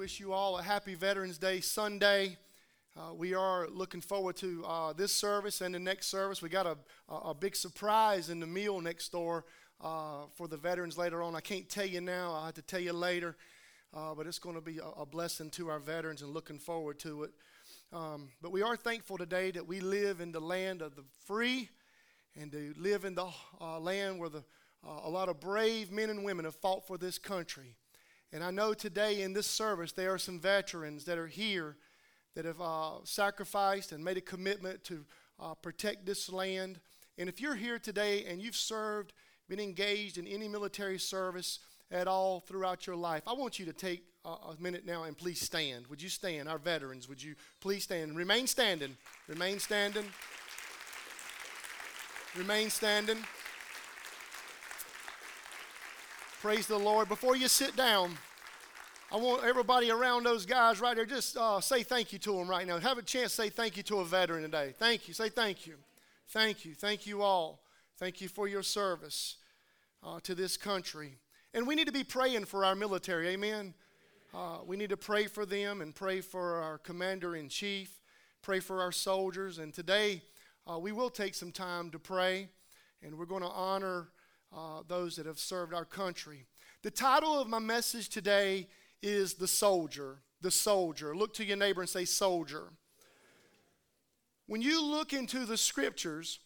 Wish you all a happy Veterans Day Sunday. Uh, we are looking forward to uh, this service and the next service. We got a, a, big surprise in the meal next door uh, for the veterans later on. I can't tell you now, I'll have to tell you later. Uh, but it's going to be a, a, blessing to our veterans and looking forward to it. Um, but we are thankful today that we live in the land of the free and to live in the uh, land where the, uh, a lot of brave men and women have fought for this country. And I know today in this service there are some veterans that are here that have uh, sacrificed and made a commitment to uh, protect this land. And if you're here today and you've served, been engaged in any military service, at all throughout your life, I want you to take a, a minute now and please stand. Would you stand? Our veterans, would you please stand? Remain standing. Remain standing. Remain standing. Praise the Lord. Before you sit down, I want everybody around those guys right there, just uh, say thank you to them right now. Have a chance to say thank you to a veteran today. Thank you. Say thank you. Thank you. Thank you all. Thank you for your service uh, to this country. And we need to be praying for our military, amen? Uh, we need to pray for them and pray for our commander in chief, pray for our soldiers. And today, uh, we will take some time to pray, and we're going to honor uh, those that have served our country. The title of my message today is The Soldier. The Soldier. Look to your neighbor and say, Soldier. When you look into the scriptures,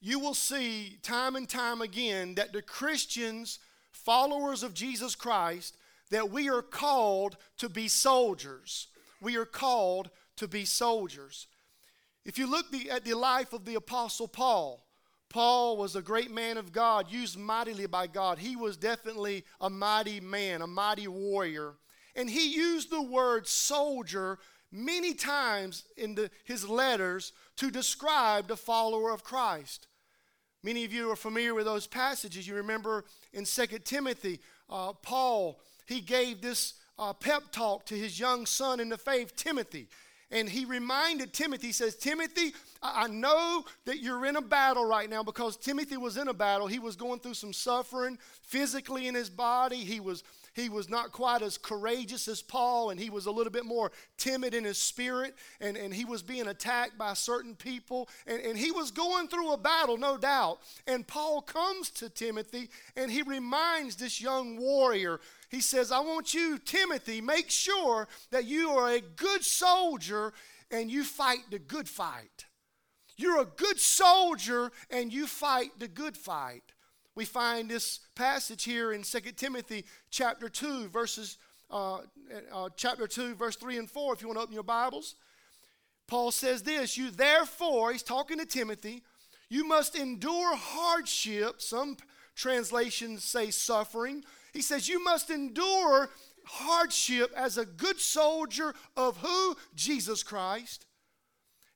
you will see time and time again that the Christians followers of Jesus Christ, that we are called to be soldiers. We are called to be soldiers. If you look the, at the life of the Apostle Paul, Paul was a great man of God, used mightily by God. He was definitely a mighty man, a mighty warrior. And he used the word soldier many times in the, his letters to describe the follower of Christ. Many of you are familiar with those passages. You remember in 2 Timothy, uh, Paul, he gave this uh, pep talk to his young son in the faith, Timothy. And he reminded Timothy, he says, Timothy, I know that you're in a battle right now because Timothy was in a battle. He was going through some suffering physically in his body. He was he was not quite as courageous as Paul, and he was a little bit more timid in his spirit, and, and he was being attacked by certain people, and, and he was going through a battle, no doubt. And Paul comes to Timothy, and he reminds this young warrior, he says, I want you, Timothy, make sure that you are a good soldier and you fight the good fight. You're a good soldier and you fight the good fight. We find this passage here in 2 Timothy chapter 2, verses uh, uh, chapter 2, verse 3 and 4, if you want to open your Bibles. Paul says this You therefore, he's talking to Timothy, you must endure hardship. Some translations say suffering. He says, You must endure hardship as a good soldier of who? Jesus Christ.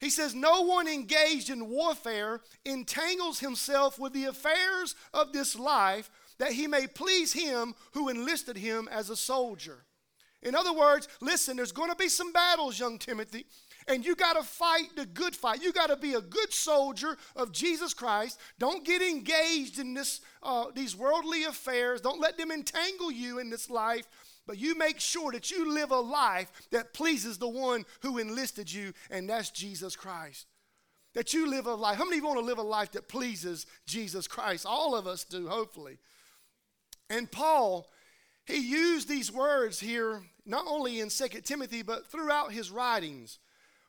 He says, No one engaged in warfare entangles himself with the affairs of this life that he may please him who enlisted him as a soldier. In other words, listen, there's going to be some battles, young Timothy, and you got to fight the good fight. You got to be a good soldier of Jesus Christ. Don't get engaged in this, uh, these worldly affairs. Don't let them entangle you in this life but you make sure that you live a life that pleases the one who enlisted you, and that's Jesus Christ. That you live a life. How many of you want to live a life that pleases Jesus Christ? All of us do, hopefully. And Paul, he used these words here, not only in Second Timothy, but throughout his writings.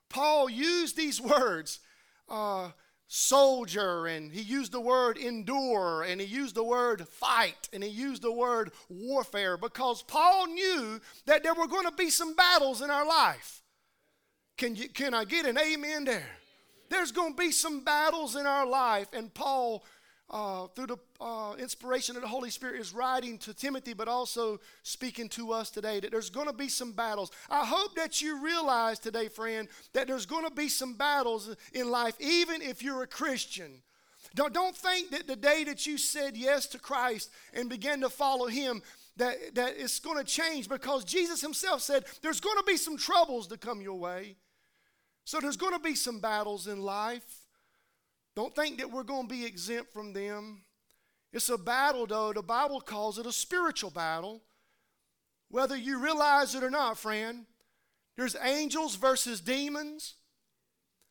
Paul used these words. Uh, soldier and he used the word endure and he used the word fight and he used the word warfare because Paul knew that there were going to be some battles in our life. Can, you, can I get an amen there? There's going to be some battles in our life, and Paul uh, through the uh, inspiration of the Holy Spirit, is writing to Timothy, but also speaking to us today that there's going to be some battles. I hope that you realize today, friend, that there's going to be some battles in life, even if you're a Christian. Don't, don't think that the day that you said yes to Christ and began to follow Him, that, that it's going to change because Jesus Himself said there's going to be some troubles to come your way. So there's going to be some battles in life. Don't think that we're going to be exempt from them. It's a battle, though. The Bible calls it a spiritual battle. Whether you realize it or not, friend, there's angels versus demons,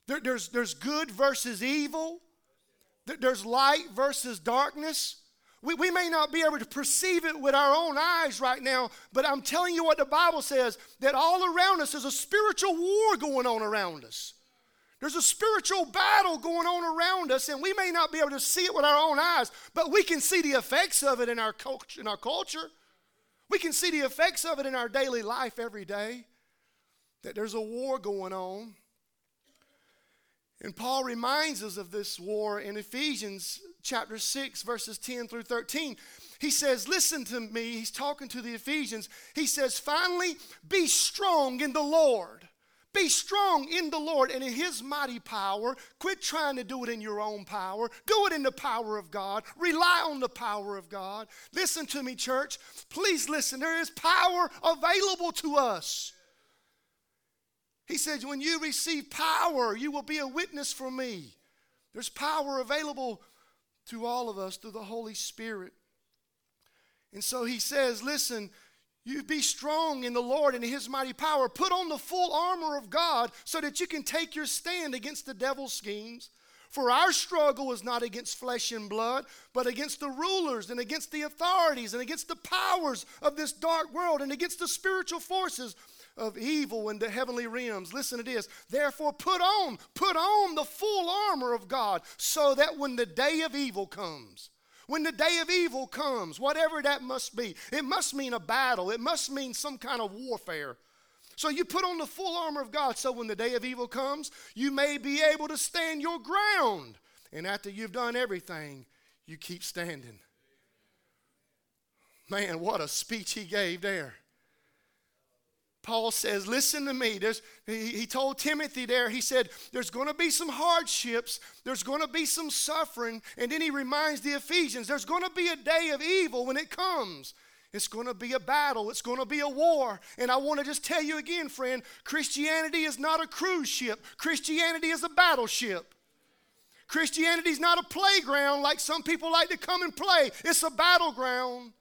there, there's, there's good versus evil, there, there's light versus darkness. We, we may not be able to perceive it with our own eyes right now, but I'm telling you what the Bible says that all around us is a spiritual war going on around us. There's a spiritual battle going on around us, and we may not be able to see it with our own eyes, but we can see the effects of it in our, culture, in our culture. We can see the effects of it in our daily life every day. That there's a war going on. And Paul reminds us of this war in Ephesians chapter 6, verses 10 through 13. He says, Listen to me. He's talking to the Ephesians. He says, Finally, be strong in the Lord. Be strong in the Lord and in His mighty power. Quit trying to do it in your own power. Do it in the power of God. Rely on the power of God. Listen to me, church. Please listen. There is power available to us. He says, When you receive power, you will be a witness for me. There's power available to all of us through the Holy Spirit. And so he says, Listen, you be strong in the Lord and his mighty power. Put on the full armor of God so that you can take your stand against the devil's schemes. For our struggle is not against flesh and blood, but against the rulers and against the authorities and against the powers of this dark world and against the spiritual forces of evil in the heavenly realms. Listen to this. Therefore, put on, put on the full armor of God so that when the day of evil comes, when the day of evil comes, whatever that must be, it must mean a battle, it must mean some kind of warfare. So you put on the full armor of God so when the day of evil comes, you may be able to stand your ground. And after you've done everything, you keep standing. Man, what a speech he gave there. Paul says, Listen to me. There's, he, he told Timothy there, he said, There's going to be some hardships, there's going to be some suffering. And then he reminds the Ephesians, There's going to be a day of evil when it comes. It's going to be a battle. It's going to be a war. And I want to just tell you again, friend Christianity is not a cruise ship, Christianity is a battleship. Christianity is not a playground like some people like to come and play, it's a battleground.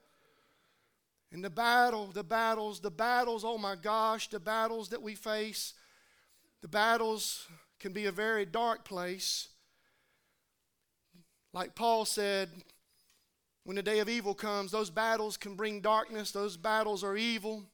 And the battle, the battles, the battles, oh my gosh, the battles that we face, the battles can be a very dark place. Like Paul said, when the day of evil comes, those battles can bring darkness, those battles are evil.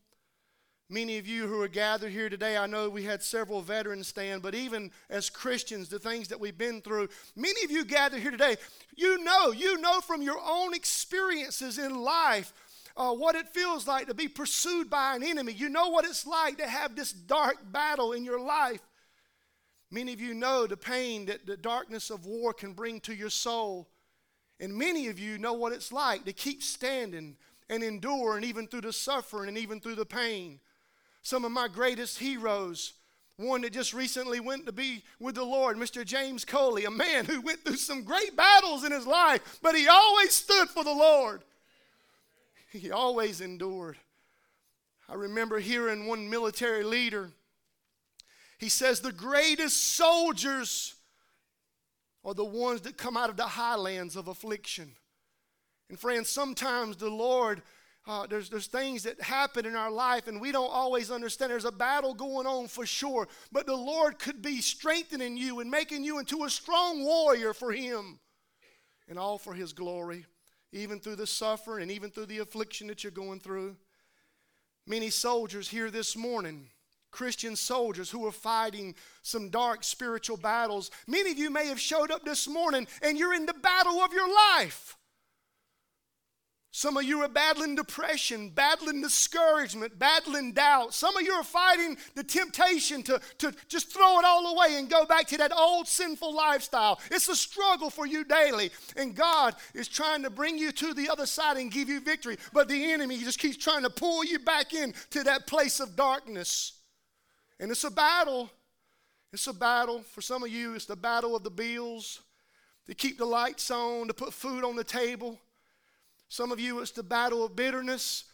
Many of you who are gathered here today, I know we had several veterans stand, but even as Christians, the things that we've been through, many of you gathered here today, you know, you know from your own experiences in life uh, what it feels like to be pursued by an enemy. You know what it's like to have this dark battle in your life. Many of you know the pain that the darkness of war can bring to your soul. And many of you know what it's like to keep standing and endure, and even through the suffering and even through the pain. Some of my greatest heroes, one that just recently went to be with the Lord, Mr. James Coley, a man who went through some great battles in his life, but he always stood for the Lord. He always endured. I remember hearing one military leader. He says, The greatest soldiers are the ones that come out of the highlands of affliction. And friends, sometimes the Lord, uh, there's, there's things that happen in our life and we don't always understand. There's a battle going on for sure, but the Lord could be strengthening you and making you into a strong warrior for Him and all for His glory even through the suffering and even through the affliction that you're going through. Many soldiers here this morning, Christian soldiers who are fighting some dark spiritual battles. Many of you may have showed up this morning and you're in the battle of your life. Some of you are battling depression, battling discouragement, battling doubt. Some of you are fighting the temptation to, to just throw it all away and go back to that old sinful lifestyle. It's a struggle for you daily. And God is trying to bring you to the other side and give you victory. But the enemy just keeps trying to pull you back in to that place of darkness. And it's a battle. It's a battle. For some of you, it's the battle of the bills, to keep the lights on, to put food on the table. Some of you, it's the battle of bitterness.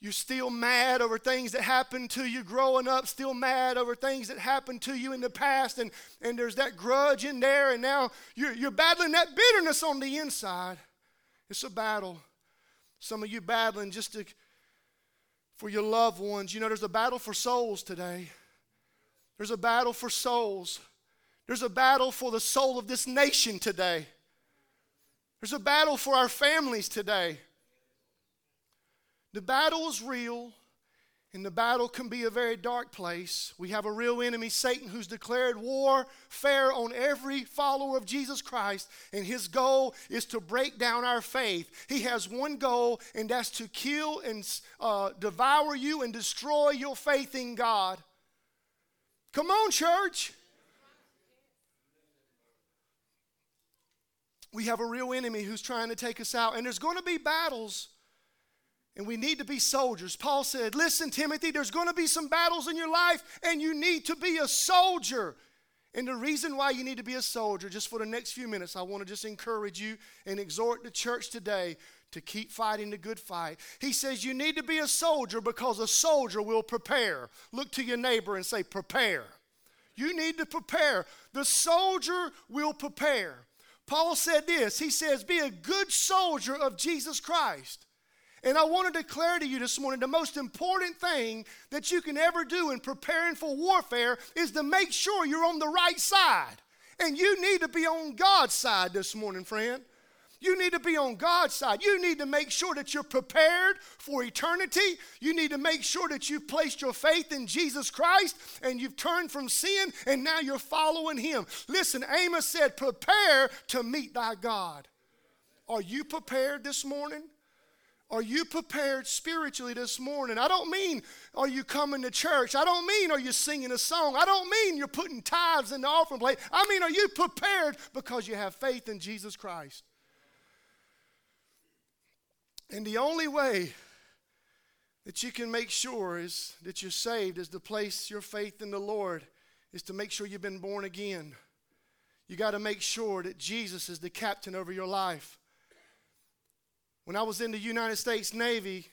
You're still mad over things that happened to you growing up, still mad over things that happened to you in the past, and, and there's that grudge in there, and now you're, you're battling that bitterness on the inside. It's a battle. Some of you battling just to, for your loved ones. You know, there's a battle for souls today. There's a battle for souls. There's a battle for the soul of this nation today. There's a battle for our families today. The battle is real, and the battle can be a very dark place. We have a real enemy, Satan, who's declared warfare on every follower of Jesus Christ, and his goal is to break down our faith. He has one goal, and that's to kill and uh, devour you and destroy your faith in God. Come on, church. We have a real enemy who's trying to take us out. And there's going to be battles, and we need to be soldiers. Paul said, Listen, Timothy, there's going to be some battles in your life, and you need to be a soldier. And the reason why you need to be a soldier, just for the next few minutes, I want to just encourage you and exhort the church today to keep fighting the good fight. He says you need to be a soldier because a soldier will prepare. Look to your neighbor and say, Prepare. You need to prepare. The soldier will prepare. Paul said this He says, Be a good soldier of Jesus Christ. And I want to declare to you this morning the most important thing that you can ever do in preparing for warfare is to make sure you're on the right side. And you need to be on God's side this morning, friend. You need to be on God's side. You need to make sure that you're prepared for eternity. You need to make sure that you've placed your faith in Jesus Christ and you've turned from sin and now you're following Him. Listen, Amos said, Prepare to meet thy God. Are you prepared this morning? Are you prepared spiritually this morning? I don't mean are you coming to church. I don't mean are you singing a song. I don't mean you're putting tithes in the offering plate. I mean, are you prepared because you have faith in Jesus Christ? And the only way that you can make sure is that you're saved is to place your faith in the Lord, is to make sure you've been born again. You got to make sure that Jesus is the captain over your life. When I was in the United States Navy,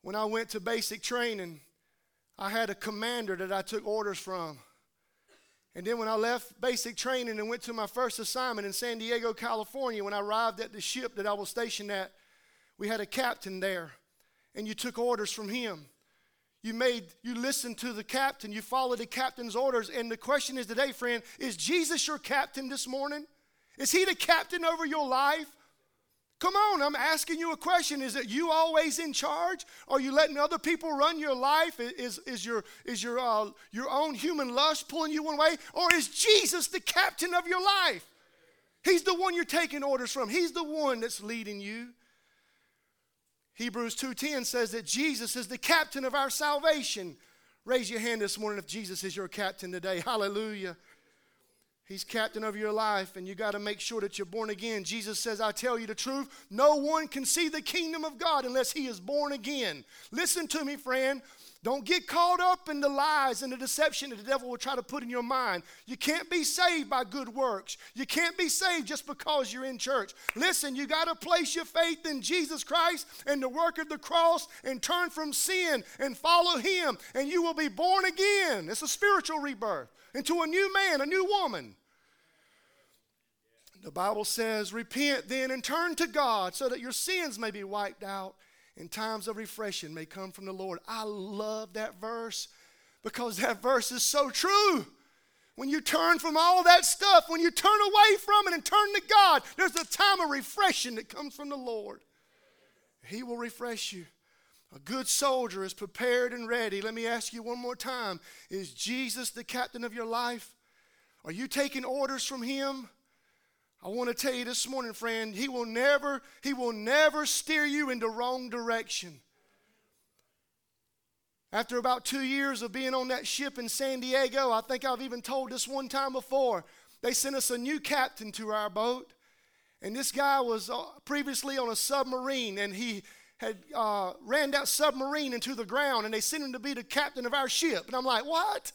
when I went to basic training, I had a commander that I took orders from. And then when I left basic training and went to my first assignment in San Diego, California, when I arrived at the ship that I was stationed at, we had a captain there, and you took orders from him. You made, you listened to the captain, you followed the captain's orders. And the question is today, friend, is Jesus your captain this morning? Is he the captain over your life? Come on, I'm asking you a question. Is it you always in charge? Are you letting other people run your life? Is, is your, is your, uh, your own human lust pulling you one way? Or is Jesus the captain of your life? He's the one you're taking orders from, He's the one that's leading you. Hebrews 2:10 says that Jesus is the captain of our salvation. Raise your hand this morning if Jesus is your captain today. Hallelujah. He's captain of your life, and you got to make sure that you're born again. Jesus says, I tell you the truth, no one can see the kingdom of God unless he is born again. Listen to me, friend. Don't get caught up in the lies and the deception that the devil will try to put in your mind. You can't be saved by good works. You can't be saved just because you're in church. Listen, you got to place your faith in Jesus Christ and the work of the cross and turn from sin and follow him, and you will be born again. It's a spiritual rebirth into a new man, a new woman. The Bible says, Repent then and turn to God so that your sins may be wiped out and times of refreshing may come from the Lord. I love that verse because that verse is so true. When you turn from all that stuff, when you turn away from it and turn to God, there's a time of refreshing that comes from the Lord. He will refresh you. A good soldier is prepared and ready. Let me ask you one more time Is Jesus the captain of your life? Are you taking orders from Him? I want to tell you this morning, friend, he will never, he will never steer you in the wrong direction. After about two years of being on that ship in San Diego, I think I've even told this one time before, they sent us a new captain to our boat. And this guy was uh, previously on a submarine, and he had uh, ran that submarine into the ground, and they sent him to be the captain of our ship. And I'm like, what?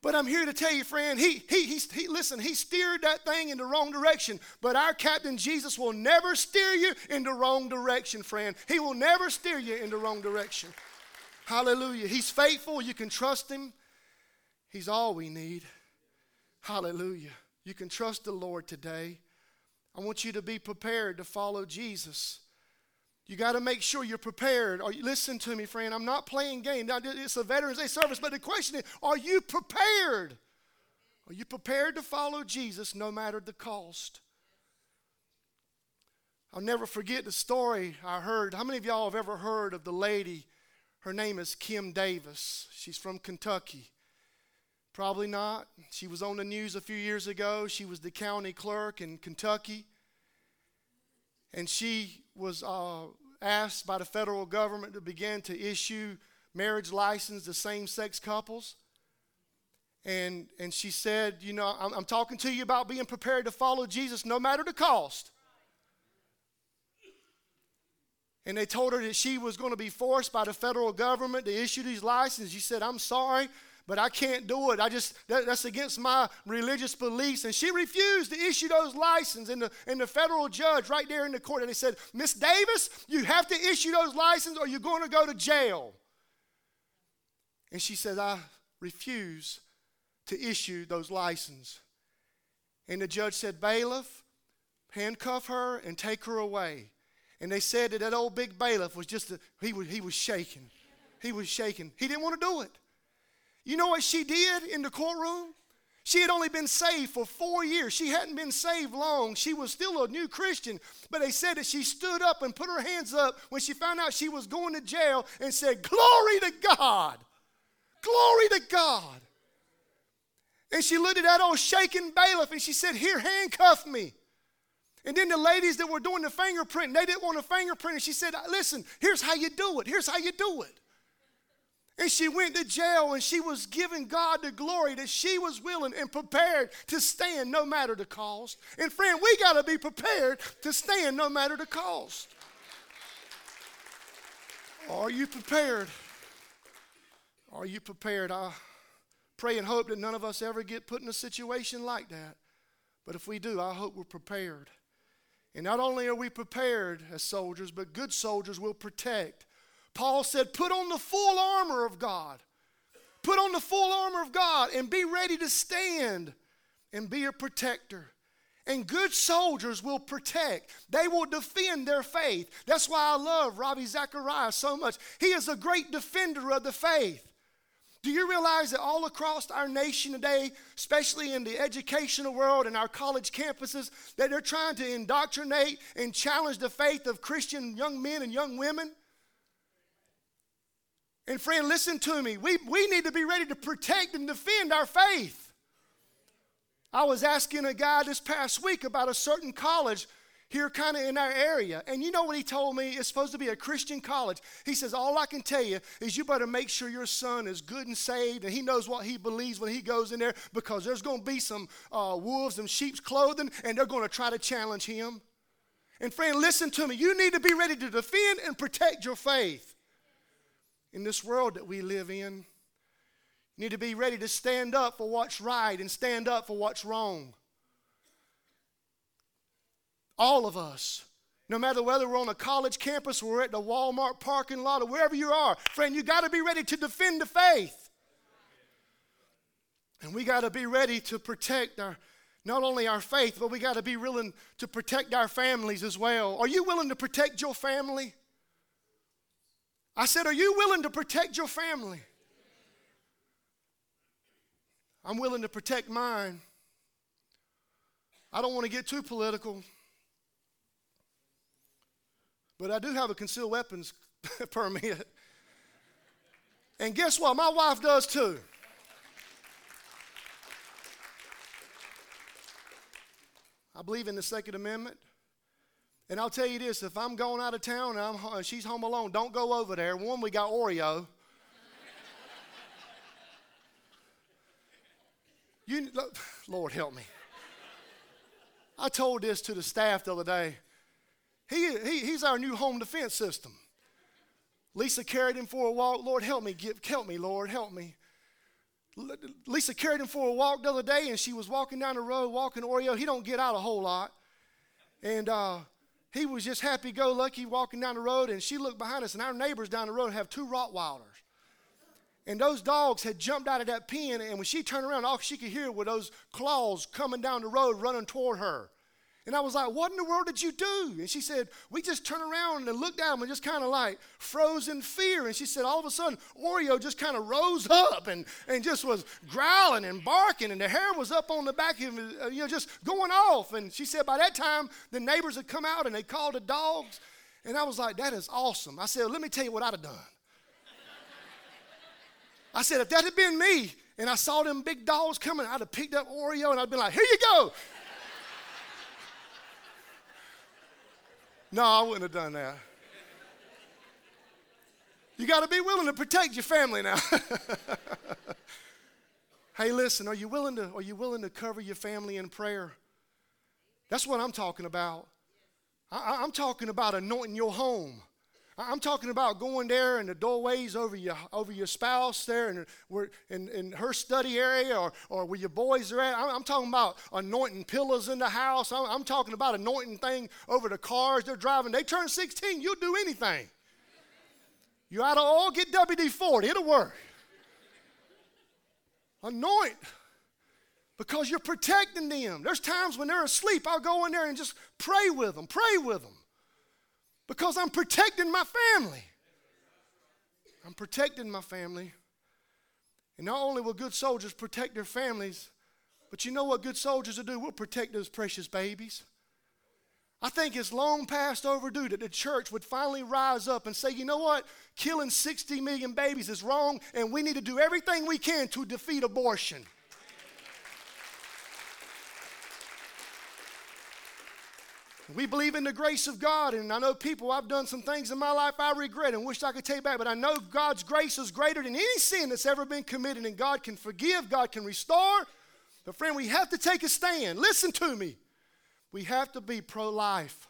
But I'm here to tell you, friend, he, he, he, he, listen, he steered that thing in the wrong direction. But our captain Jesus will never steer you in the wrong direction, friend. He will never steer you in the wrong direction. Hallelujah. He's faithful. You can trust him. He's all we need. Hallelujah. You can trust the Lord today. I want you to be prepared to follow Jesus. You got to make sure you're prepared. Are you, listen to me, friend. I'm not playing game. It's a Veterans Day service, but the question is are you prepared? Are you prepared to follow Jesus no matter the cost? I'll never forget the story I heard. How many of y'all have ever heard of the lady? Her name is Kim Davis. She's from Kentucky. Probably not. She was on the news a few years ago. She was the county clerk in Kentucky. And she was uh, asked by the federal government to begin to issue marriage license to same-sex couples. And, and she said, you know, I'm, I'm talking to you about being prepared to follow Jesus no matter the cost. And they told her that she was going to be forced by the federal government to issue these licenses. She said, I'm sorry, but I can't do it. I just, that, that's against my religious beliefs. And she refused to issue those licenses. And the, and the federal judge right there in the court, and he said, Miss Davis, you have to issue those licenses or you're going to go to jail. And she said, I refuse to issue those licenses. And the judge said, Bailiff, handcuff her and take her away. And they said that that old big bailiff was just, a, he, was, he was shaking. He was shaking. He didn't want to do it. You know what she did in the courtroom? She had only been saved for four years. She hadn't been saved long. She was still a new Christian. But they said that she stood up and put her hands up when she found out she was going to jail and said, Glory to God! Glory to God! And she looked at that old shaking bailiff and she said, Here, handcuff me. And then the ladies that were doing the fingerprint, they didn't want a fingerprint. And she said, Listen, here's how you do it. Here's how you do it. And she went to jail and she was giving God the glory that she was willing and prepared to stand no matter the cost. And friend, we got to be prepared to stand no matter the cost. Are you prepared? Are you prepared? I pray and hope that none of us ever get put in a situation like that. But if we do, I hope we're prepared. And not only are we prepared as soldiers, but good soldiers will protect Paul said, Put on the full armor of God. Put on the full armor of God and be ready to stand and be a protector. And good soldiers will protect, they will defend their faith. That's why I love Ravi Zacharias so much. He is a great defender of the faith. Do you realize that all across our nation today, especially in the educational world and our college campuses, that they're trying to indoctrinate and challenge the faith of Christian young men and young women? And friend, listen to me. We, we need to be ready to protect and defend our faith. I was asking a guy this past week about a certain college here, kind of in our area. And you know what he told me? It's supposed to be a Christian college. He says, All I can tell you is you better make sure your son is good and saved and he knows what he believes when he goes in there because there's going to be some uh, wolves in sheep's clothing and they're going to try to challenge him. And friend, listen to me. You need to be ready to defend and protect your faith in this world that we live in. You need to be ready to stand up for what's right and stand up for what's wrong. All of us, no matter whether we're on a college campus or we're at the Walmart parking lot or wherever you are, friend, you got to be ready to defend the faith. And we got to be ready to protect our not only our faith, but we got to be willing to protect our families as well. Are you willing to protect your family? I said, Are you willing to protect your family? I'm willing to protect mine. I don't want to get too political, but I do have a concealed weapons permit. And guess what? My wife does too. I believe in the Second Amendment. And I'll tell you this if I'm going out of town and I'm, she's home alone, don't go over there. One, we got Oreo. you, Lord help me. I told this to the staff the other day. He, he, he's our new home defense system. Lisa carried him for a walk. Lord, help me. Give, help me, Lord, help me. Lisa carried him for a walk the other day, and she was walking down the road, walking Oreo. He don't get out a whole lot. And uh, he was just happy-go-lucky walking down the road, and she looked behind us, and our neighbors down the road have two Rottweilers. And those dogs had jumped out of that pen, and when she turned around, all she could hear were those claws coming down the road, running toward her. And I was like, What in the world did you do? And she said, We just turned around and looked down and just kind of like froze in fear. And she said, All of a sudden, Oreo just kind of rose up and, and just was growling and barking, and the hair was up on the back of him, uh, you know, just going off. And she said, By that time, the neighbors had come out and they called the dogs. And I was like, That is awesome. I said, Let me tell you what I'd have done. I said, If that had been me, and I saw them big dogs coming, I'd have picked up Oreo and I'd been like, Here you go. No, I wouldn't have done that. You got to be willing to protect your family now. hey, listen, are you willing to are you willing to cover your family in prayer? That's what I'm talking about. I, I'm talking about anointing your home. I'm talking about going there and the doorways over your over your spouse there and in, in her study area or, or where your boys are at. I'm, I'm talking about anointing pillows in the house. I'm, I'm, talking about anointing thing over the cars they're driving. They turn 16, you'll do anything. You ought to all get WD 40, it'll work. Anoint because you're protecting them. There's times when they're asleep, I'll go in there and just pray with them, pray with them because I'm protecting my family. I'm protecting my family. And not only will good soldiers protect their families, but you know what good soldiers will do? We'll protect those precious babies. I think it's long past overdue that the church would finally rise up and say, you know what? Killing 60 million babies is wrong, and we need to do everything we can to defeat abortion. We believe in the grace of God, and I know people, I've done some things in my life I regret and wish I could take back, but I know God's grace is greater than any sin that's ever been committed, and God can forgive, God can restore. But, friend, we have to take a stand. Listen to me. We have to be pro life.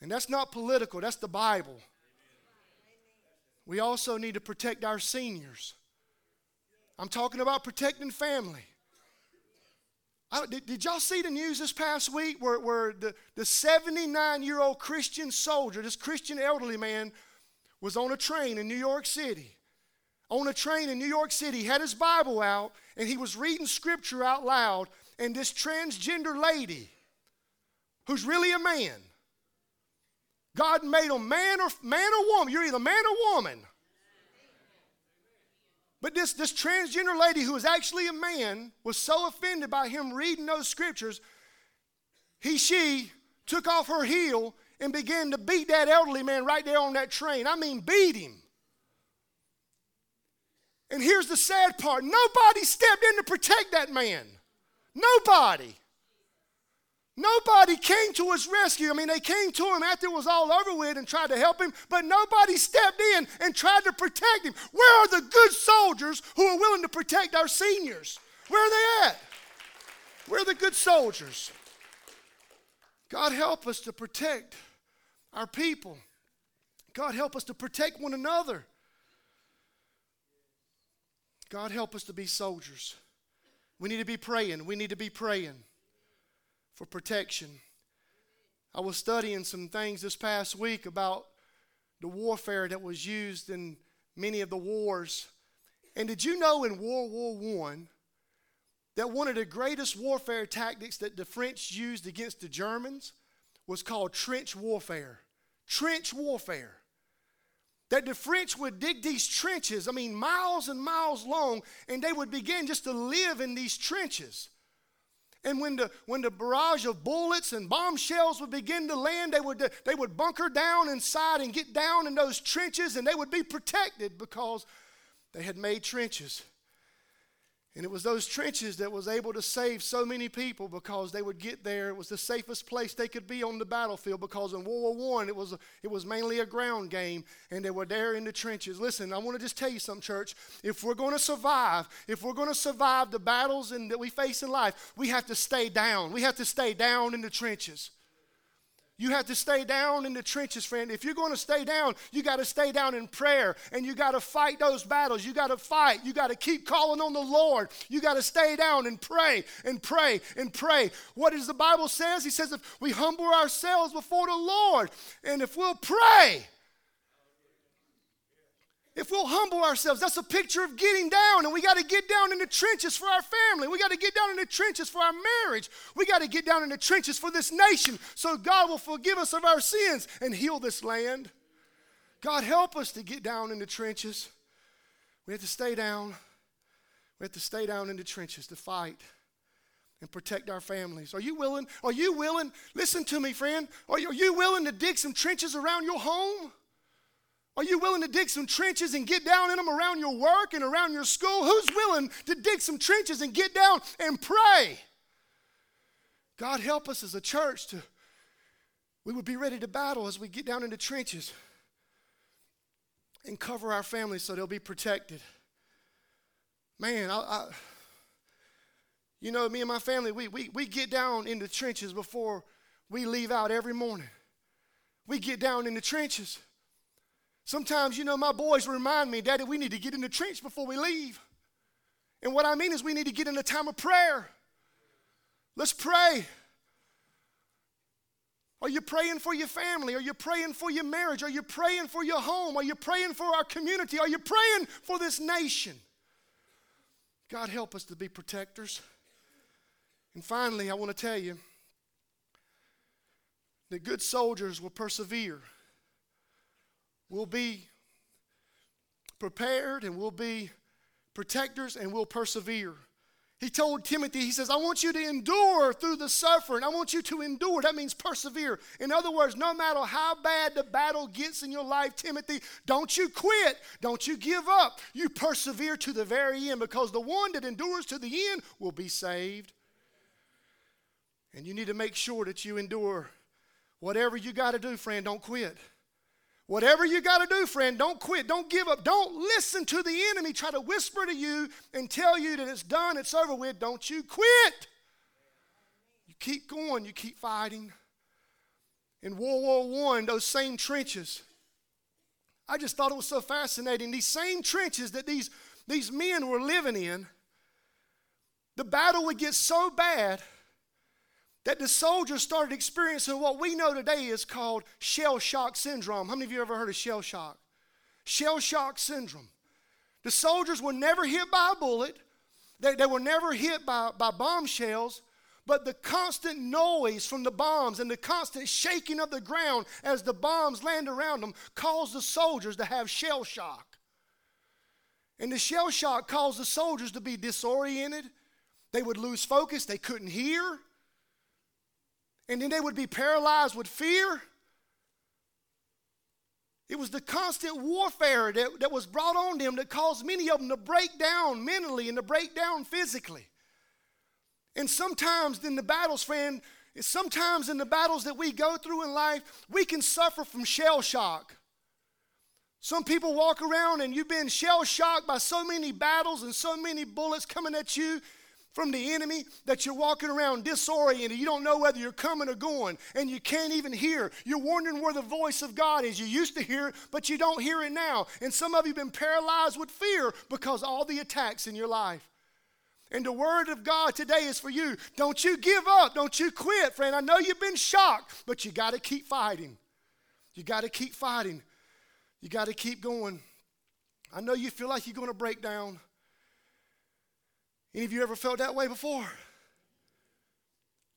And that's not political, that's the Bible. We also need to protect our seniors. I'm talking about protecting family. I, did, did, y'all see the news this past week where, where the, the 79 year old Christian soldier, this Christian elderly man, was on a train in New York City? On a train in New York City, had his Bible out, and he was reading scripture out loud, and this transgender lady, who's really a man, God made him man or man or woman. You're either man or woman. But this, this transgender lady who was actually a man was so offended by him reading those scriptures, he, she took off her heel and began to beat that elderly man right there on that train. I mean, beat him. And here's the sad part nobody stepped in to protect that man. Nobody. Nobody came to his rescue. I mean, they came to him after it was all over with and tried to help him, but nobody stepped in and tried to protect him. Where are the good soldiers who are willing to protect our seniors? Where are they at? Where are the good soldiers? God help us to protect our people. God help us to protect one another. God help us to be soldiers. We need to be praying. We need to be praying for protection. I was studying some things this past week about the warfare that was used in many of the wars. And did you know in World War I that one of the greatest warfare tactics that the French used against the Germans was called trench warfare? Trench warfare. That the French would dig these trenches, I mean, miles and miles long, and they would begin just to live in these trenches. And when the, when the barrage of bullets and bombshells would begin to land, they would, they would bunker down inside and get down in those trenches and they would be protected because they had made trenches. And it was those trenches that was able to save so many people because they would get there. It was the safest place they could be on the battlefield because in World War I it was, it was mainly a ground game and they were there in the trenches. Listen, I want to just tell you something, church. If we're going to survive, if we're going to survive the battles in, that we face in life, we have to stay down. We have to stay down in the trenches. You have to stay down in the trenches, friend. If you're going to stay down, you got to stay down in prayer and you got to fight those battles. You got to fight. You got to keep calling on the Lord. You got to stay down and pray and pray and pray. What does the Bible says? He says if we humble ourselves before the Lord and if we'll pray, if we'll humble ourselves, that's a picture of getting down. And we got to get down in the trenches for our family. We got to get down in the trenches for our marriage. We got to get down in the trenches for this nation so God will forgive us of our sins and heal this land. God, help us to get down in the trenches. We have to stay down. We have to stay down in the trenches to fight and protect our families. Are you willing? Are you willing? Listen to me, friend. Are you, are you willing to dig some trenches around your home? Are you willing to dig some trenches and get down in them around your work and around your school? Who's willing to dig some trenches and get down and pray? God help us as a church to we would be ready to battle as we get down into trenches and cover our families so they'll be protected. Man, I, I you know, me and my family, we, we, we get down in the trenches before we leave out every morning. We get down in the trenches. Sometimes, you know, my boys remind me, Daddy, we need to get in the trench before we leave. And what I mean is, we need to get in a time of prayer. Let's pray. Are you praying for your family? Are you praying for your marriage? Are you praying for your home? Are you praying for our community? Are you praying for this nation? God, help us to be protectors. And finally, I want to tell you that good soldiers will persevere we'll be prepared and we'll be protectors and we'll persevere. He told Timothy, he says, I want you to endure through the suffering. I want you to endure. That means persevere. In other words, no matter how bad the battle gets in your life, Timothy, don't you quit. Don't you give up. You persevere to the very end because the one that endures to the end will be saved. And you need to make sure that you endure. Whatever you got to do, friend, don't quit. Whatever you got to do, friend, don't quit. Don't give up. Don't listen to the enemy try to whisper to you and tell you that it's done, it's over with. Don't you quit. You keep going, you keep fighting. In World War I, those same trenches, I just thought it was so fascinating. These same trenches that these, these men were living in, the battle would get so bad that the soldiers started experiencing what we know today is called shell shock syndrome. How many of you ever heard of shell shock? Shell shock syndrome. The soldiers were never hit by a bullet, they, they were never hit by, by bombshells, but the constant noise from the bombs and the constant shaking of the ground as the bombs land around them caused the soldiers to have shell shock. And the shell shock caused the soldiers to be disoriented. They would lose focus, they couldn't hear, and then they would be paralyzed with fear. It was the constant warfare that, that was brought on them that caused many of them to break down mentally and to break down physically. And sometimes in the battles, friend, sometimes in the battles that we go through in life, we can suffer from shell shock. Some people walk around and you've been shell shocked by so many battles and so many bullets coming at you from the enemy that you're walking around disoriented. You don't know whether you're coming or going, and you can't even hear. You're wondering where the voice of God is. You used to hear it, but you don't hear it now. And some of you have been paralyzed with fear because all the attacks in your life. And the word of God today is for you. Don't you give up. Don't you quit, friend. I know you've been shocked, but you got to keep fighting. You got to keep fighting. You got to keep going. I know you feel like you're going to break down. Any of you ever felt that way before?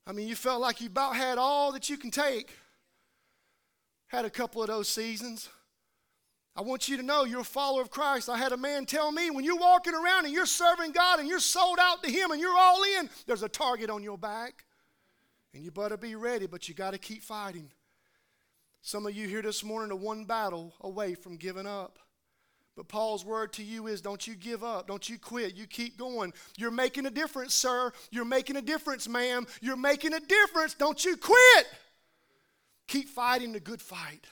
I mean, you felt like you about had all that you can take. Had a couple of those seasons. I want you to know you're a follower of Christ. I had a man tell me when you're walking around and you're serving God and you're sold out to Him and you're all in, there's a target on your back. And you better be ready, but you got to keep fighting. Some of you here this morning are one battle away from giving up. But Paul's word to you is don't you give up. Don't you quit. You keep going. You're making a difference, sir. You're making a difference, ma'am. You're making a difference. Don't you quit. Keep fighting the good fight.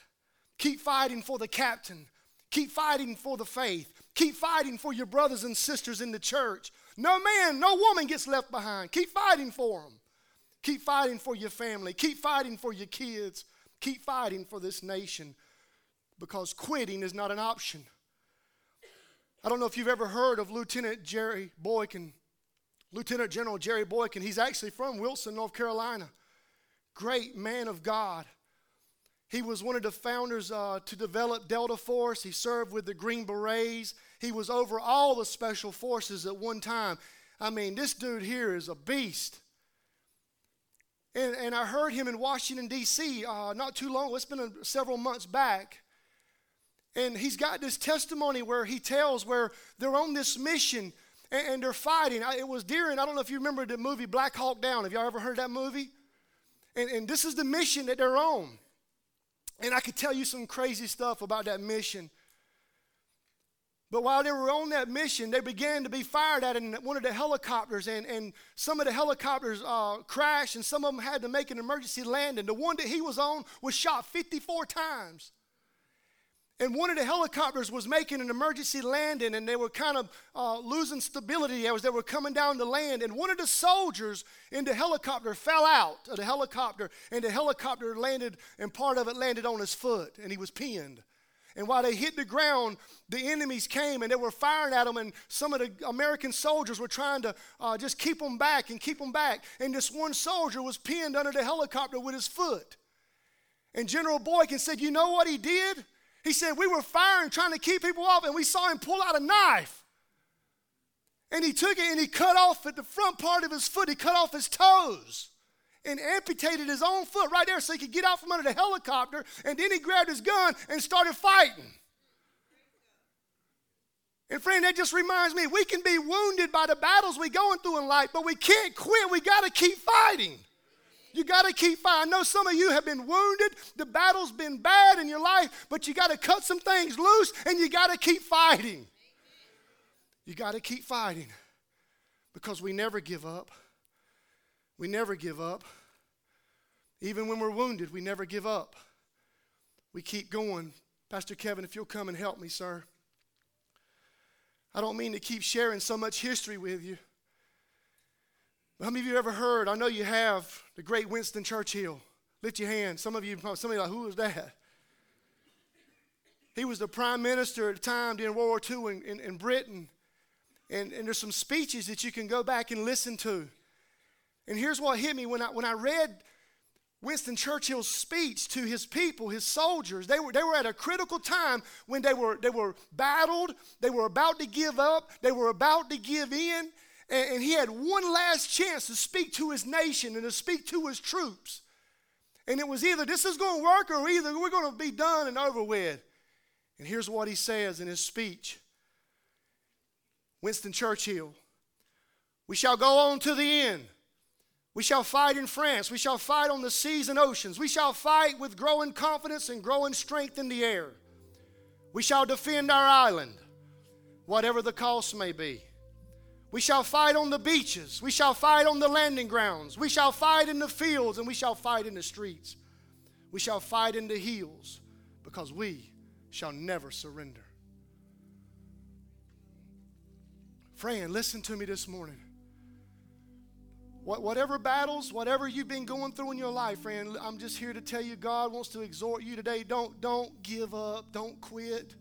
Keep fighting for the captain. Keep fighting for the faith. Keep fighting for your brothers and sisters in the church. No man, no woman gets left behind. Keep fighting for them. Keep fighting for your family. Keep fighting for your kids. Keep fighting for this nation because quitting is not an option. I don't know if you've ever heard of Lieutenant Jerry Boykin, Lieutenant General Jerry Boykin. He's actually from Wilson, North Carolina. Great man of God. He was one of the founders uh, to develop Delta Force. He served with the Green Berets. He was over all the special forces at one time. I mean, this dude here is a beast. And, and I heard him in Washington, D.C. Uh, not too long, it's been a, several months back. And he's got this testimony where he tells where they're on this mission and, and they're fighting. I, it was during, I don't know if you remember the movie Black Hawk Down. Have y'all ever heard that movie? And, and this is the mission that they're on. And I could tell you some crazy stuff about that mission. But while they were on that mission, they began to be fired at in one of the helicopters, and, and some of the helicopters uh, crashed, and some of them had to make an emergency landing. The one that he was on was shot 54 times. And one of the helicopters was making an emergency landing, and they were kind of uh, losing stability as they were coming down to land. And one of the soldiers in the helicopter fell out of the helicopter, and the helicopter landed, and part of it landed on his foot, and he was pinned. And while they hit the ground, the enemies came and they were firing at them, and some of the American soldiers were trying to uh, just keep them back and keep them back. And this one soldier was pinned under the helicopter with his foot. And General Boykin said, You know what he did? He said, We were firing, trying to keep people off, and we saw him pull out a knife. And he took it and he cut off at the front part of his foot, he cut off his toes and amputated his own foot right there so he could get out from under the helicopter. And then he grabbed his gun and started fighting. And friend, that just reminds me we can be wounded by the battles we're going through in life, but we can't quit. We got to keep fighting. You got to keep fighting. I know some of you have been wounded. The battle's been bad in your life, but you got to cut some things loose and you got to keep fighting. You got to keep fighting because we never give up. We never give up. Even when we're wounded, we never give up. We keep going. Pastor Kevin, if you'll come and help me, sir. I don't mean to keep sharing so much history with you. How many of you ever heard? I know you have the great Winston Churchill. Lift your hand. Some of you, some of you, like, who was that? He was the prime minister at the time during World War II in, in, in Britain. And, and there's some speeches that you can go back and listen to. And here's what hit me when I, when I read Winston Churchill's speech to his people, his soldiers, they were, they were at a critical time when they were, they were battled, they were about to give up, they were about to give in, and, he had one last chance to speak to his nation and to speak to his troops. And it was either this is going to work or either we're going to be done and over with. And here's what he says in his speech Winston Churchill, we shall go on to the end. We shall fight in France. We shall fight on the seas and oceans. We shall fight with growing confidence and growing strength in the air. We shall defend our island, whatever the cost may be. We shall fight on the beaches. We shall fight on the landing grounds. We shall fight in the fields and we shall fight in the streets. We shall fight in the hills because we shall never surrender. Friend, listen to me this morning. Whatever battles, whatever you've been going through in your life, friend, I'm just here to tell you God wants to exhort you today. Don't, don't give up. Don't quit.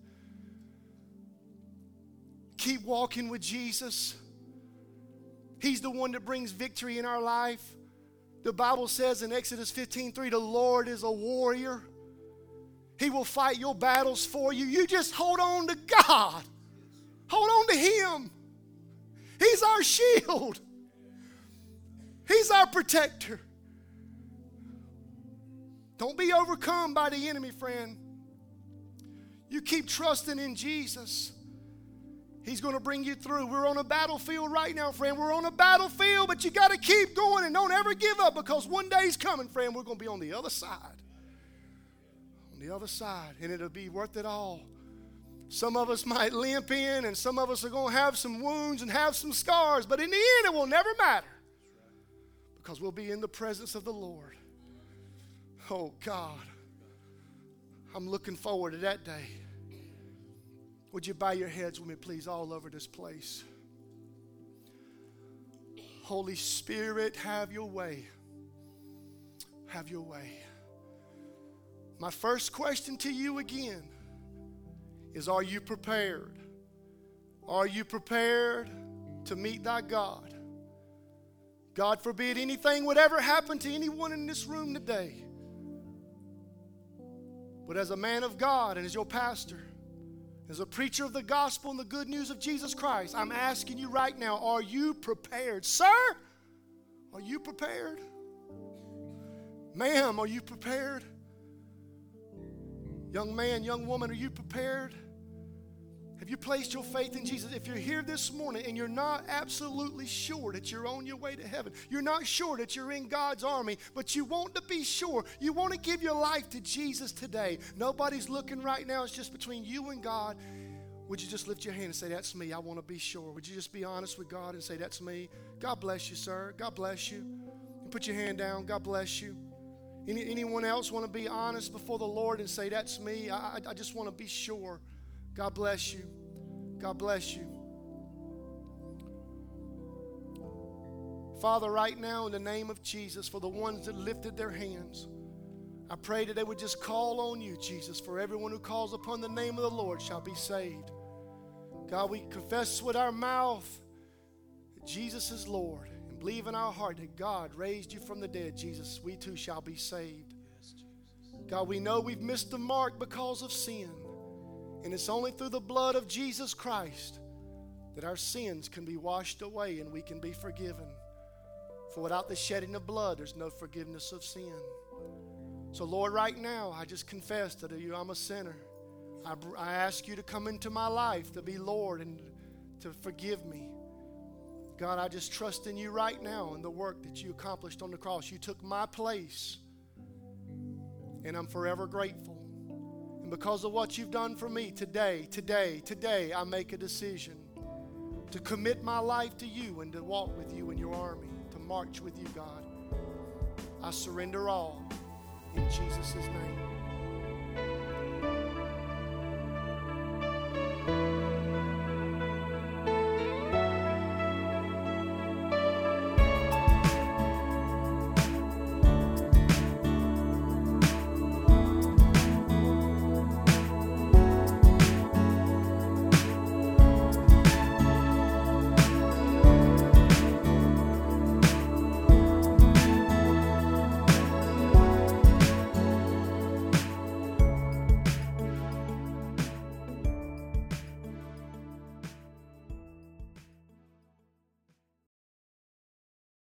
Keep walking with Jesus. He's the one that brings victory in our life. The Bible says in Exodus 15 3, the Lord is a warrior. He will fight your battles for you. You just hold on to God, hold on to Him. He's our shield. He's our protector. Don't be overcome by the enemy, friend. You keep trusting in Jesus. He's going to bring you through. We're on a battlefield right now, friend. We're on a battlefield, but you got to keep going and don't ever give up because one day's coming, friend. We're going to be on the other side. On the other side, and it'll be worth it all. Some of us might limp in, and some of us are going to have some wounds and have some scars, but in the end, it will never matter because we'll be in the presence of the Lord. Oh, God. I'm looking forward to that day. Would you bow your heads with me, please, all over this place? Holy Spirit, have your way. Have your way. My first question to you again is Are you prepared? Are you prepared to meet thy God? God forbid anything would ever happen to anyone in this room today. But as a man of God and as your pastor, as a preacher of the gospel and the good news of Jesus Christ, I'm asking you right now are you prepared? Sir, are you prepared? Ma'am, are you prepared? Young man, young woman, are you prepared? Have you placed your faith in Jesus? If you're here this morning and you're not absolutely sure that you're on your way to heaven, you're not sure that you're in God's army, but you want to be sure, you want to give your life to Jesus today. Nobody's looking right now, it's just between you and God. Would you just lift your hand and say, That's me? I want to be sure. Would you just be honest with God and say, That's me? God bless you, sir. God bless you. put your hand down. God bless you. Any, anyone else want to be honest before the Lord and say, That's me? I, I just want to be sure. God bless you. God bless you. Father, right now, in the name of Jesus, for the ones that lifted their hands, I pray that they would just call on you, Jesus, for everyone who calls upon the name of the Lord shall be saved. God, we confess with our mouth that Jesus is Lord and believe in our heart that God raised you from the dead, Jesus. We too shall be saved. God, we know we've missed the mark because of sin. And it's only through the blood of Jesus Christ that our sins can be washed away and we can be forgiven. For without the shedding of blood, there's no forgiveness of sin. So, Lord, right now, I just confess to you I'm a sinner. I, I ask you to come into my life to be Lord and to forgive me. God, I just trust in you right now and the work that you accomplished on the cross. You took my place, and I'm forever grateful. Because of what you've done for me today, today, today, I make a decision to commit my life to you and to walk with you in your army, to march with you, God. I surrender all in Jesus' name.